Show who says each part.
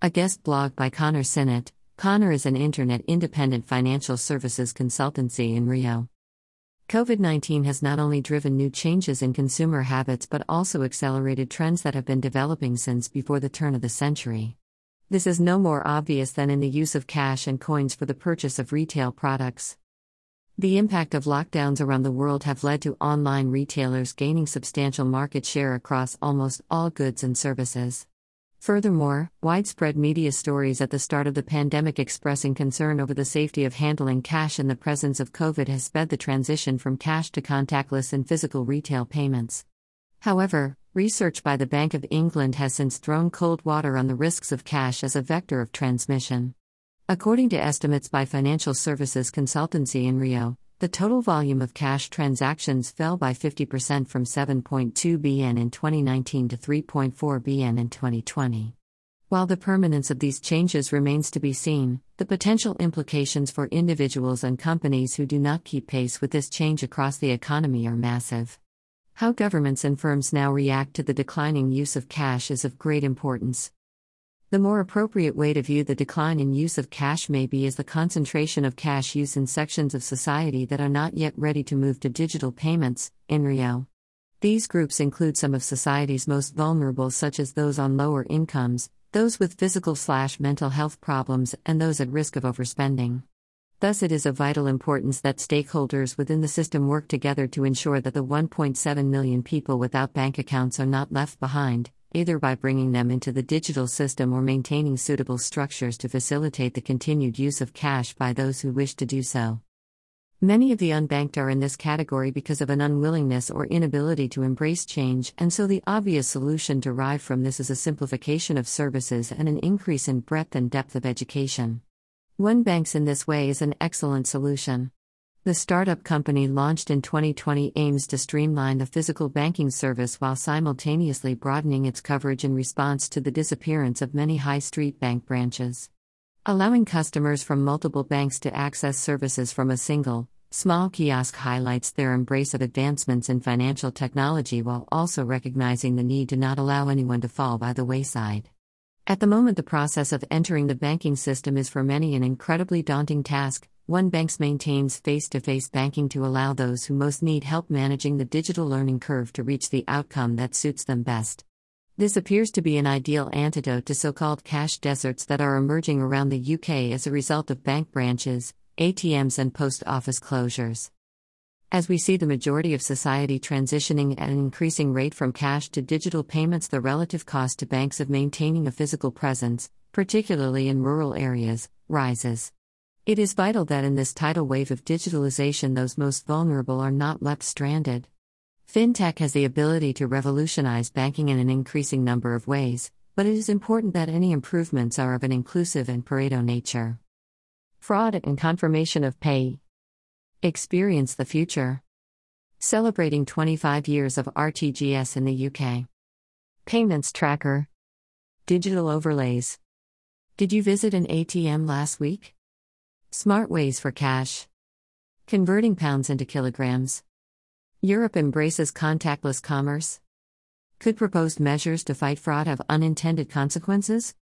Speaker 1: A guest blog by Connor Sinnott. Connor is an internet independent financial services consultancy in Rio. COVID 19 has not only driven new changes in consumer habits but also accelerated trends that have been developing since before the turn of the century. This is no more obvious than in the use of cash and coins for the purchase of retail products. The impact of lockdowns around the world have led to online retailers gaining substantial market share across almost all goods and services. Furthermore, widespread media stories at the start of the pandemic expressing concern over the safety of handling cash in the presence of COVID has sped the transition from cash to contactless and physical retail payments. However, research by the Bank of England has since thrown cold water on the risks of cash as a vector of transmission. According to estimates by financial services consultancy in Rio, the total volume of cash transactions fell by 50% from 7.2 BN in 2019 to 3.4 BN in 2020. While the permanence of these changes remains to be seen, the potential implications for individuals and companies who do not keep pace with this change across the economy are massive. How governments and firms now react to the declining use of cash is of great importance. The more appropriate way to view the decline in use of cash may be as the concentration of cash use in sections of society that are not yet ready to move to digital payments, in Rio. These groups include some of society's most vulnerable, such as those on lower incomes, those with physical slash mental health problems, and those at risk of overspending. Thus, it is of vital importance that stakeholders within the system work together to ensure that the 1.7 million people without bank accounts are not left behind, either by bringing them into the digital system or maintaining suitable structures to facilitate the continued use of cash by those who wish to do so. Many of the unbanked are in this category because of an unwillingness or inability to embrace change, and so the obvious solution derived from this is a simplification of services and an increase in breadth and depth of education. OneBanks in this way is an excellent solution. The startup company launched in 2020 aims to streamline the physical banking service while simultaneously broadening its coverage in response to the disappearance of many high street bank branches. Allowing customers from multiple banks to access services from a single, small kiosk highlights their embrace of advancements in financial technology while also recognizing the need to not allow anyone to fall by the wayside. At the moment, the process of entering the banking system is for many an incredibly daunting task, OneBanks maintains face to face banking to allow those who most need help managing the digital learning curve to reach the outcome that suits them best. This appears to be an ideal antidote to so called cash deserts that are emerging around the UK as a result of bank branches, ATMs, and post office closures. As we see the majority of society transitioning at an increasing rate from cash to digital payments, the relative cost to banks of maintaining a physical presence, particularly in rural areas, rises. It is vital that in this tidal wave of digitalization, those most vulnerable are not left stranded. FinTech has the ability to revolutionize banking in an increasing number of ways, but it is important that any improvements are of an inclusive and Pareto nature. Fraud and confirmation of pay. Experience the future. Celebrating 25 years of RTGS in the UK. Payments Tracker. Digital overlays. Did you visit an ATM last week? Smart ways for cash. Converting pounds into kilograms. Europe embraces contactless commerce. Could proposed measures to fight fraud have unintended consequences?